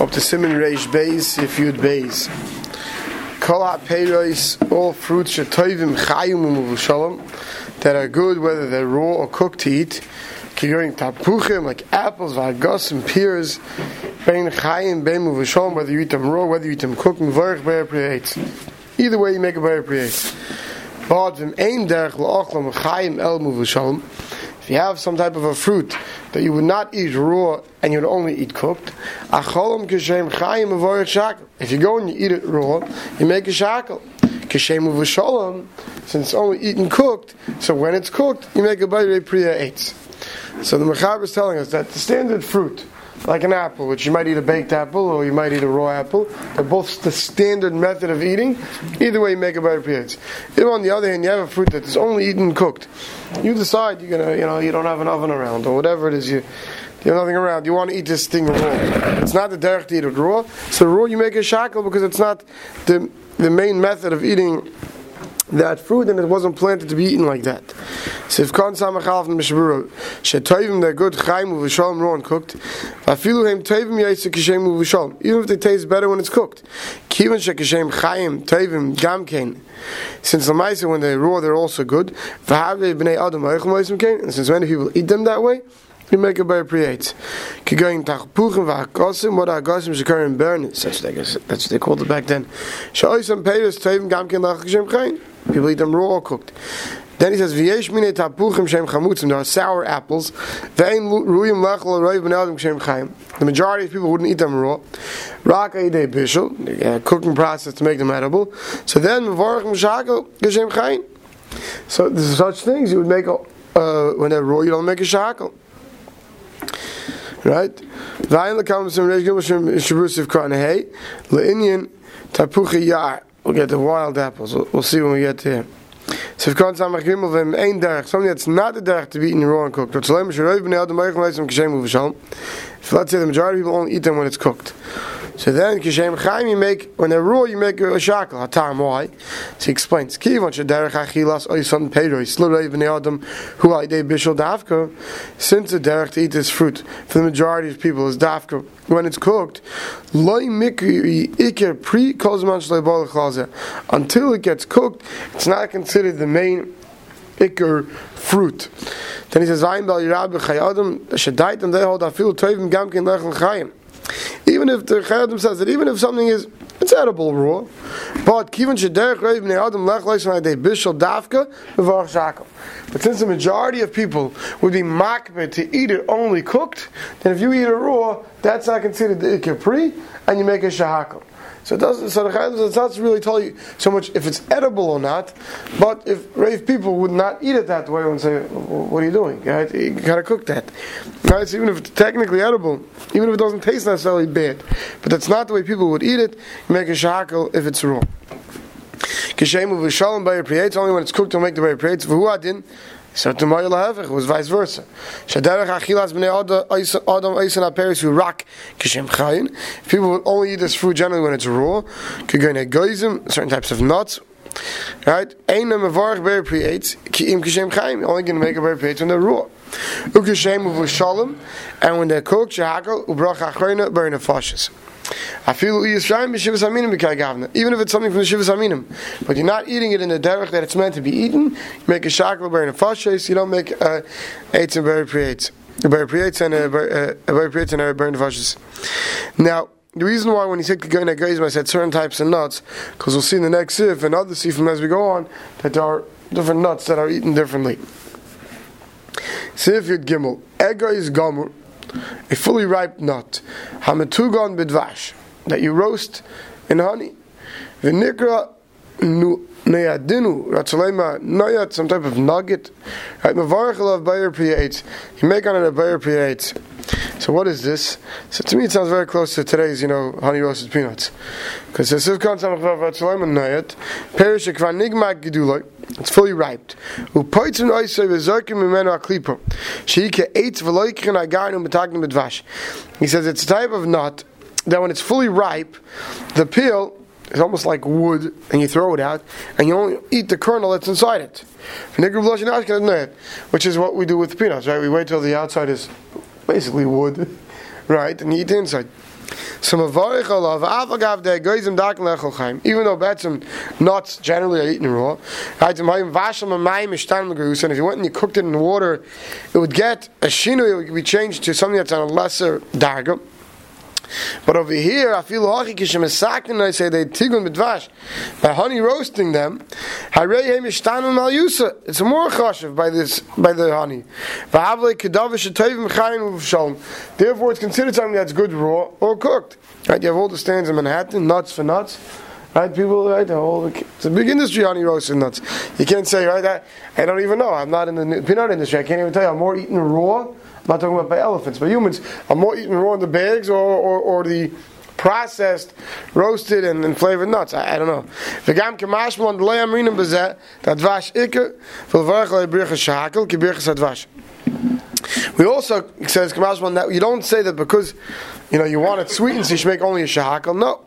up to Siman Reish Beis, if you'd Beis. Kol HaPeiros, all fruits shetoivim chayim umuvushalom, that are good whether they're raw or cooked to eat. Kiyorim tapuchim, like apples, vagos, and pears, bein chayim, bein muvushalom, whether you eat them raw, whether you eat them cooked, mvarech be'er priyates. Either way you make a be'er priyates. But ein derech la'ochlam chayim el muvushalom, if you have some type of a fruit that you would not eat raw and you would only eat cooked, if you go and you eat it raw, you make a shackle. Since it's only eaten cooked, so when it's cooked, you make a bayre priya eitz. So the Mechaber is telling us that the standard fruit, like an apple, which you might eat a baked apple or you might eat a raw apple. They're both the standard method of eating. Either way, you make a better periods. If on the other hand, you have a fruit that is only eaten cooked, you decide you're gonna, you know, you don't have an oven around or whatever it is you. You have nothing around. You want to eat this thing raw. It's not the derech to eat it raw. So raw, you make a shackle because it's not the the main method of eating that fruit, and it wasn't planted to be eaten like that. So if kon samachal from Mishnah Berurah, shetoivim they're good chaim uvushalom raw and cooked. Vafilu hem toivim yaisa kishem uvushalom. Even if they taste better when it's cooked. Kivan shekishem chaim toivim gamkein. Since the mice when they're raw, they're also good. V'havei b'nei adam ha'echel kain. And since many people eat them that way, you make a better create. Kigoyin tachpuchim v'hakosim, what hakosim shekar in burn. Such that's what they called it back then. Sha'oisam peiros toivim gamkein lach kishem chaim. People eat them raw or cooked. Then he says, "V'yesh mine tapuchim shem chamutzim." There are sour apples. Ve'in ruyim lechel roiv ben shem chaim. The majority of people wouldn't eat them raw. Raka idei bishul, cooking process to make them edible. So then mevorach mishakol geshem chaim. So there's such things you would make a, uh, when they're raw. You don't make a shakel, Right? Vayin lekam reish gimel shem shabrusif kranehei leinyan tapuchi yar. We'll get the wild apples. We'll, we'll see when we get there. So if Khan Samach Gimel them ein derech, something that's not a derech to be eaten raw and cooked. If let's say the majority of people only eat them when it's cooked. So then, kishem chaim, you make when they're raw, you make a shackle. Hatam, why? So he explains. Kivon shederech achilas oisan peiros l'reiv b'nei adam hu aidei bishul dafka. Since the derech to eat this fruit for the majority of people is dafka when it's cooked, loy mikri iker pre kozman shlei Until it gets cooked, it's not considered the main ikr fruit. Then he says, "Vayim bal yirab b'chayadam shadaitam they hold afil tovim gamkin lechel chayim." Even if the Chayei Adam says that even if something is it's edible raw, but kivan shederech reiv bnei adam lech bishul dafka v'varach. But since the majority of people would be makbet to eat it only cooked, then if you eat it raw, that's not considered the ikapri, and you make a shahakal. So it doesn't. So the does not really tell you so much if it's edible or not. But if if people would not eat it that way and say, "What are you doing? Right? You gotta cook that." Right? So even if it's technically edible, even if it doesn't taste necessarily bad, but that's not the way people would eat it. You make a shakel if it's raw. Kishem of by your only when it's cooked to make the by your V'hu adin so to Moyel Havich was vice versa. Shaderech Achilas Bnei Adam Eisen HaPeris who rock Kishem Chayin. People will only eat this fruit generally when it's raw. Could go in egoism, certain types of nuts. Right? Ein mevarach ber priates ki im kishem chaim. Only going to make a ber priates when they're raw. Ukishem uvu shalom, and when they're cooked, shahakal ubrach achrayna ber nefashis. Even if it's something from the Shivas Aminim, but you're not eating it in the derech that it's meant to be eaten, you make a shackle burn a fashes, you don't make uh, eights and berry creates. Berry creates and a berry creates and a burn fashes. Now, the reason why when he said Kagaina Geizim, I said certain types of nuts, because we'll see in the next sif and other sifim as we go on, that there are different nuts that are eaten differently. Sif Yud Gimel, Ega is Gomur, a fully ripe nut, hamatugon bidvash, that you roast in honey. V'nikra neyadinu, ratzalema noyat, some type of nugget. Right, mavarach of bayer piyetz. You make on it a bayer piyetz. So what is this? So to me it sounds very close to today's, you know, honey roasted peanuts. Because it says, Perish nigma giduloi. It's fully ripe. Upoitzun agarnu betagnu bedvash. He says it's a type of nut that when it's fully ripe, the peel is almost like wood, and you throw it out, and you only eat the kernel that's inside it. Which is what we do with peanuts, right? We wait till the outside is basically wood, right? And you eat the inside. So mavarich olav avagav de goyzim dak lechol chaim. Even though betzim nuts generally are eaten raw, right? And if you went and you cooked it in water, it would get a shinu. It would be changed to something that's on a lesser darga. But over here, I feel. I say they tigun midvash by honey roasting them. It's more chashiv by this by the honey. Therefore, it's considered something that's good raw or cooked. Right? You have all the stands in Manhattan, nuts for nuts. Right, people, right? Whole, it's a big industry, honey roasting nuts. You can't say, right? I, I don't even know. I'm not in the peanut industry. I can't even tell you. I'm more eating raw I'm not talking about by elephants, but humans are more eaten raw in the bags or, or, or the processed, roasted, and, and flavored nuts. I, I don't know. V'gam rinim b'zeh, kibircha sadvash. We also, says Kamashman, that you don't say that because, you know, you want it sweetened, so you should make only a shakel. No.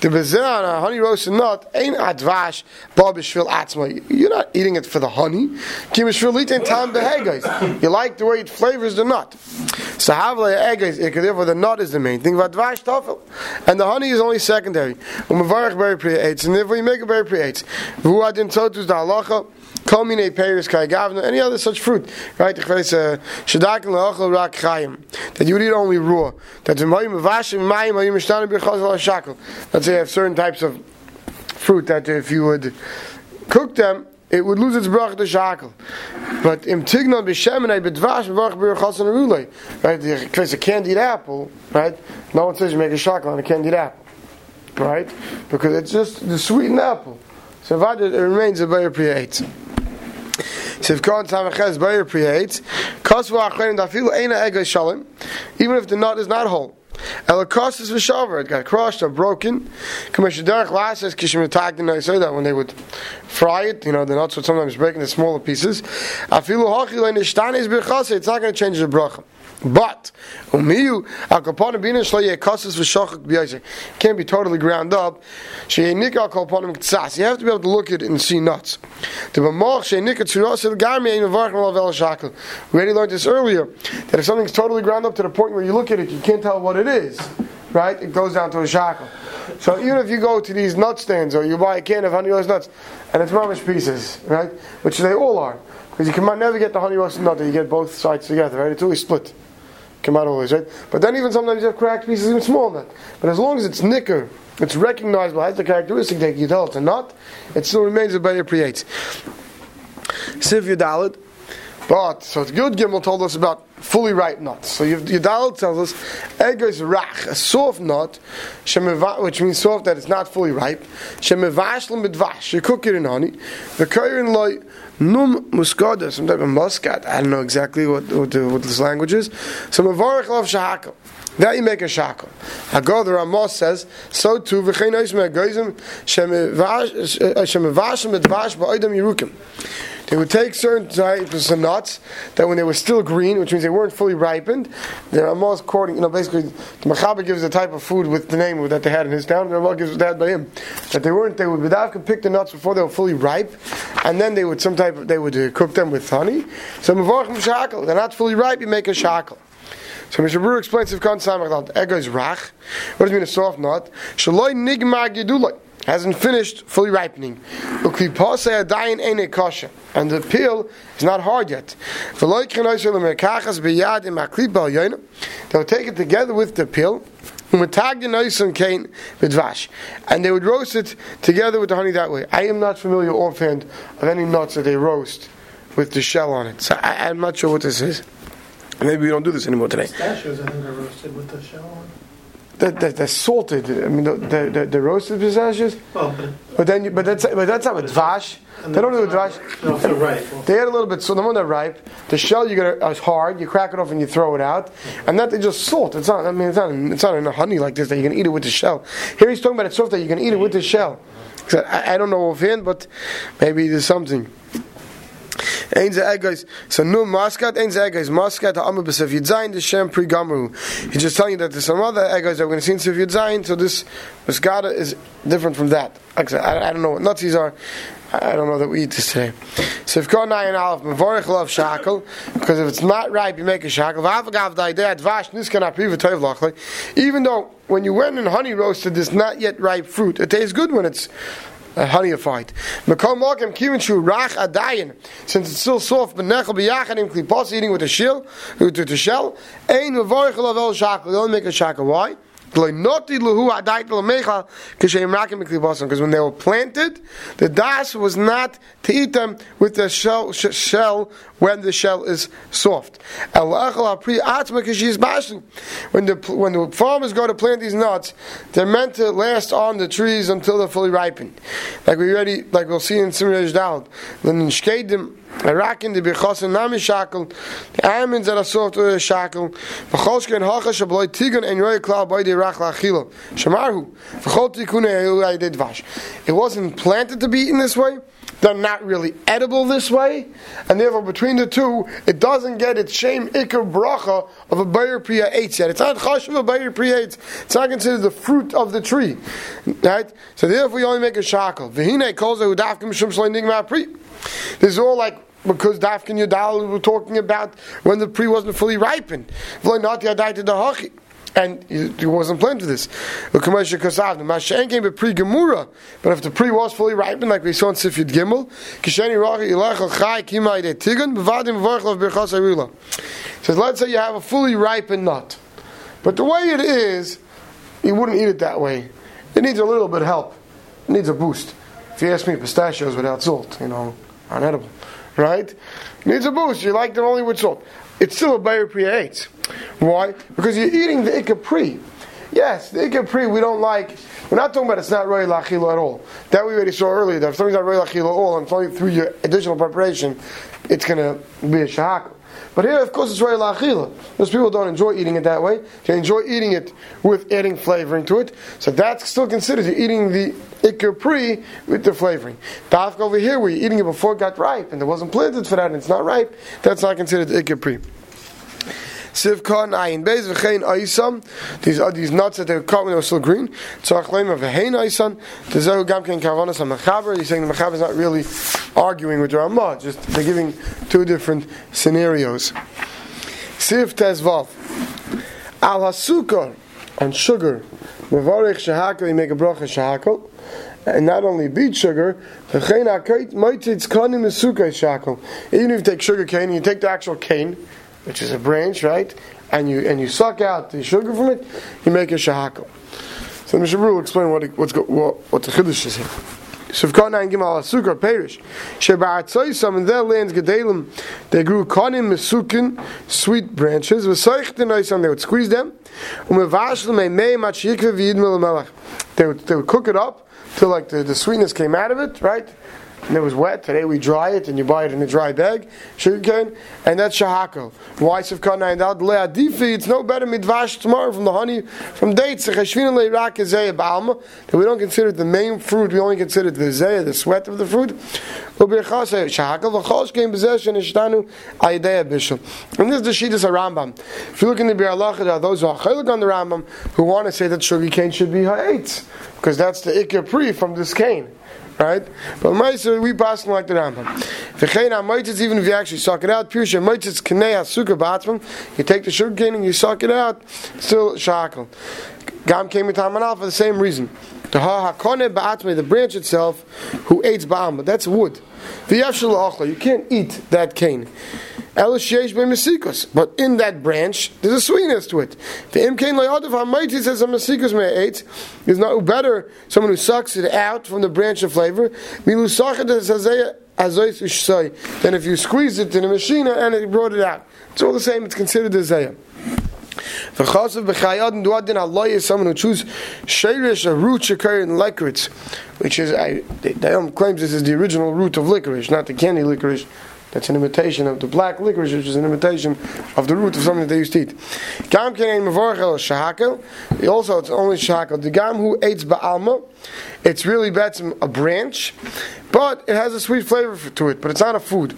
The bezeh on a honey roasted nut ain't advash babishvil atzma. You're not eating it for the honey. You like the way it flavors the nut. So. Therefore, the nut is the main thing. Vadvash tafel, and the honey is only secondary. Um, pre and therefore you make a berry pre aids. Vu adin totus da halacha. Komine pears kai gavna, any other such fruit, right? That you eat only raw. That Let's say you have certain types of fruit that if you would cook them, it would lose its brach to shakel. But im tignon b'shemenei b'dvash b'varach b'rchasan arulei. Right? It's a candied apple, right? No one says you make a shakel on a candied apple. Right? Because it's just the sweetened apple. So it remains a better pH. Sivkon Tamaches Bayer Priyates, Kosvu Achrein Dafilu Eina Ega Shalim, even if the nut is not whole. Elakost is v'shaver, it got crushed or broken. Kameshaderech Las says Kishim I say that when they would fry it, you know, the nuts would sometimes break into smaller pieces. Afilu Hachi Lein Ishtanis B'chase, it's not going to change the bracha. But umiyu akaponim bina shloye kasus v'shachak b'yaser can't be totally ground up. Sheyenika akaponim ktsas. You have to be able to look at it and see nuts. The b'moch sheyenika tzuras el garmi ein mevarch malavel shakel. We already learned this earlier that if something's totally ground up to the point where you look at it, you can't tell what it is. Right? It goes down to a shakel. So even if you go to these nut stands or you buy a can of honey roast nuts and it's rubbish pieces, right? Which they all are. Because you can never get the honey roast nut, you get both sides together, right? It's always split come out always, right? But then even sometimes you have cracked pieces, even small nut. But as long as it's nicker, it's recognizable, has the characteristic that you tell it's a nut, it still remains a better creates. Siv Yudalid. But, so it's good Gimel told us about fully ripe nuts. So Yudalid tells us, Egos rach, a soft nut, which means soft that it's not fully ripe, shemevashlim bidvash, you cook it in honey, the kairin loy, Num muscada, some type of muscat. I don't know exactly what what, what this language is. So mavarich love shahakal. That you make a shakel. Hago the Ramos says so too. V'chein oisme goyzim shemevashim uh, edvash ba'odam yerukim. They would take certain types of nuts that when they were still green, which means they weren't fully ripened, the Ramos according, you know, basically the Mechaber gives the type of food with the name that they had in his town. The Ramos gives that by him that they weren't. They would B'davka pick the nuts before they were fully ripe, and then they would some type of, they would uh, cook them with honey. So Mevorchim shakel. They're not fully ripe. You make a shakel. So Mr. Brewer explains if Khan Samach Ego is rach. What does it mean a soft nut? Shaloi nigmag yeduloi hasn't finished fully ripening. And the peel is not hard yet. They'll take it together with the peel. And they would roast it together with the honey that way. I am not familiar offhand of any nuts that they roast with the shell on it. So I, am not sure what this is. Maybe we don't do this anymore today. Pistachios, I think, are roasted with the shell on the, the, the salted. I mean, the, the, the, roasted pistachios. Well, but, but then, you, but that's but that's not with dvash. They don't do with dvash. No, they're ripe. They add a little bit. So the one that ripe, the shell you get is hard. You crack it off and you throw it out, and that they just salt. It's not. I mean, it's not. It's not in a honey like this that you can eat it with the shell. Here he's talking about it's soft that you can eat it with the shell. I, I don't know offhand, but maybe there's something. Ein ze egos. So no maskat, ein ze egos. Maskat ha'amu b'sef yidzayin, the shem pri gamru. He's just telling you that there's some other egos that we're going to see in Sef Yidzayin, so this maskata is different from that. Like I, I, I don't know what these are. I don't know that we eat this today. So if got nine alf mevorich love shackle, because if it's not ripe, you make a shackle. Even though when you went and honey roasted this not yet ripe fruit, it tastes good when it's uh, honeyfied. Since it's still soft, eating with the shell, with the shell. You only make a shackle. Why? Because when they were planted, the das was not to eat them with the shell, shell when the shell is soft. When the, when the farmers go to plant these nuts, they're meant to last on the trees until they're fully ripened. Like we already, like we'll see in Simrei Dal. Then in Shkedim, Shakel, the almonds that are soft with a uh, shakel. Shamarhu, v'chol tikune did vash. It wasn't planted to be eaten this way. They're not really edible this way, and therefore between the two, it doesn't get its shame ikar bracha of a bayer priya eitz yet. It's not chash of a bayer priya eitz. It's not considered the fruit of the tree, right? So therefore, you only make a shakel. V'hine calls it udafkim shum shloim pri. This is all like because Dafkin Yudal we're talking about when the pre wasn't fully ripened. And he wasn't planted for this. But if the pre was fully ripened, like we saw in Sifid Gimel, says, let's say you have a fully ripened nut. But the way it is, you wouldn't eat it that way. It needs a little bit of help. It needs a boost. If you ask me, pistachios without salt, you know, aren't edible right? Needs a boost. You like them only with salt. It's still a Bayer Pri Why? Because you're eating the Ikka Pri. Yes, the Ikka Pri we don't like. We're not talking about it's not Roy Lachilo at all. That we already saw earlier. That if something's not Roy Lachilo at all, and through your additional preparation, it's going to be a shahak. But here, of course, it's Roy Lachila. Most people don't enjoy eating it that way. They enjoy eating it with adding flavoring to it. So that's still considered you're eating the Ikr Pri with the flavoring. Dafka over here, where you're eating it before it got ripe, and it wasn't planted for that, and it's not ripe, that's not considered Ikr Pri. Sivkon ayin beis v'chein aisam. These are these nuts that they were caught when they were still green. Tzarach leima v'chein aisam. Tezehu gam ken kavanas ha-mechaber. He's saying the mechaber is not really arguing with the Ramah. Just they're giving two different scenarios. Siv tezvav. Al hasukar and sugar. Mevarich shahakel. You make a bracha shahakel and not only beet sugar, even if you take sugar cane you take the actual cane, which is a branch, right, and you and you suck out the sugar from it, you make a shahakal. So the Mishnah will explain what, what's what, what the chiddush is here. So if Kana Gimal Asukar Perish, Sheba'atzoisam in their lands Gedalim, they grew Kanim Mesukin, sweet branches, Vesaychtin they would squeeze them, Umevashlim Mei Machikva Vid Milamelach. They would, they would cook it up till like the, the sweetness came out of it, right? And it was wet. Today we dry it and you buy it in a dry bag, sugarcane, and that's shahako. Why sivkana and out leadifi? It's no better midvash tomorrow from the honey from dates. That we don't consider the main fruit. We only consider the zayah, the sweat of the fruit. Eh, and this is the Shittas Rambam. If you look in the Biur Halacha, there are those who are on the Rambam who want to say that sugar cane should be ha'etz, because that's the ikir pri from this cane right? But Meiser, we pass like the Rambam. V'chein ha-moitzitz, even if you actually suck it out, pure she-moitzitz knei ha-sukkah ba'atzmam, you take the sugar cane and you suck it out, still shakel. Gam came with Hamanal for the same reason. The ha-hakone ba'atzmai, the branch itself, who eats ba'am, that's wood. V'yashal you can't eat that cane. But in that branch, there's a sweetness to it. The imkain layadav hamaiti says a is not better someone who sucks it out from the branch of flavor. Then if you squeeze it in a machine and it brought it out, it's all the same. It's considered a zayah. The chasav b'chayad duadin Allah is someone who chooses sheirish a root shekar in licorice, which is I, they claims this is the original root of licorice, not the candy licorice that's an imitation of the black licorice, which is an imitation of the root of something that they used to eat. Gam kenein mevorchel shahakel. Also, it's only shahakel. The gam who eats ba'alma, it's really betzim a branch, but it has a sweet flavor to it, but it's not a food.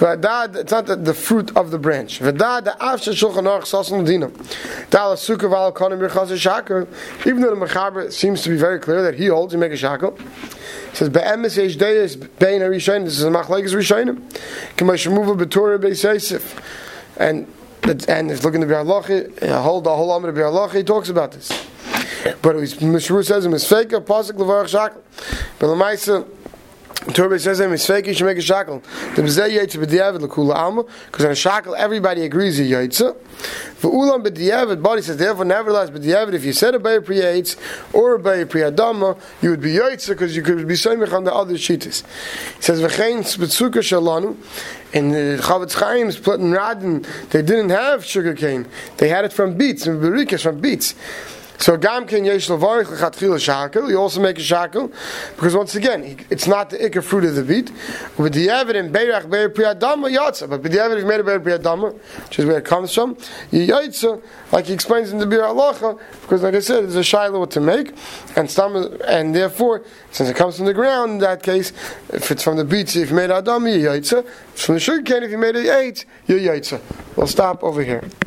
It's not the, fruit of the branch. Vadad the after shulchan dino. Even though the Mechaber seems to be very clear that he holds, you make a shakel. Says be'emes yesh deis bein harishonim. This is a machlekes rishonim. K'moshe muva b'torah beis Yosef, and and it's looking to be halachi. Hold the whole amud to be halachi. He talks about this, but Mishru says in Misfeka pasuk levarach shakel. But Lamaisa. Torah says him is fake. You should make a shackle. The b'zeh yaitz b'diavad l'kula alma because on a shackle everybody agrees he yaitz. For ulam b'diavad, body says therefore nevertheless b'diavad if you said a bay priyates or a bay priyadama you would be yaitz because you could be soymich on the other shitas. He says v'chein spetzuka shalanu in the Chofetz Chaim split Radin they didn't have sugar cane. They had it from beets from beets. So gam ken yesh levarich lechatchila shakel. You also make a shakel because once again it's not the ikka fruit of the beet. With the evidence beirach beir priyadama yatsa, but the evidence made a beir priyadama, which is where it comes from. Yatsa, like he explains in the Biur Halacha, because like I said, it's a shiloh to make, and and therefore since it comes from the ground in that case, if it's from the beets, if you made adam, you yatsa. From the sugar cane, if you made it eight, you yatsa. We'll stop over here.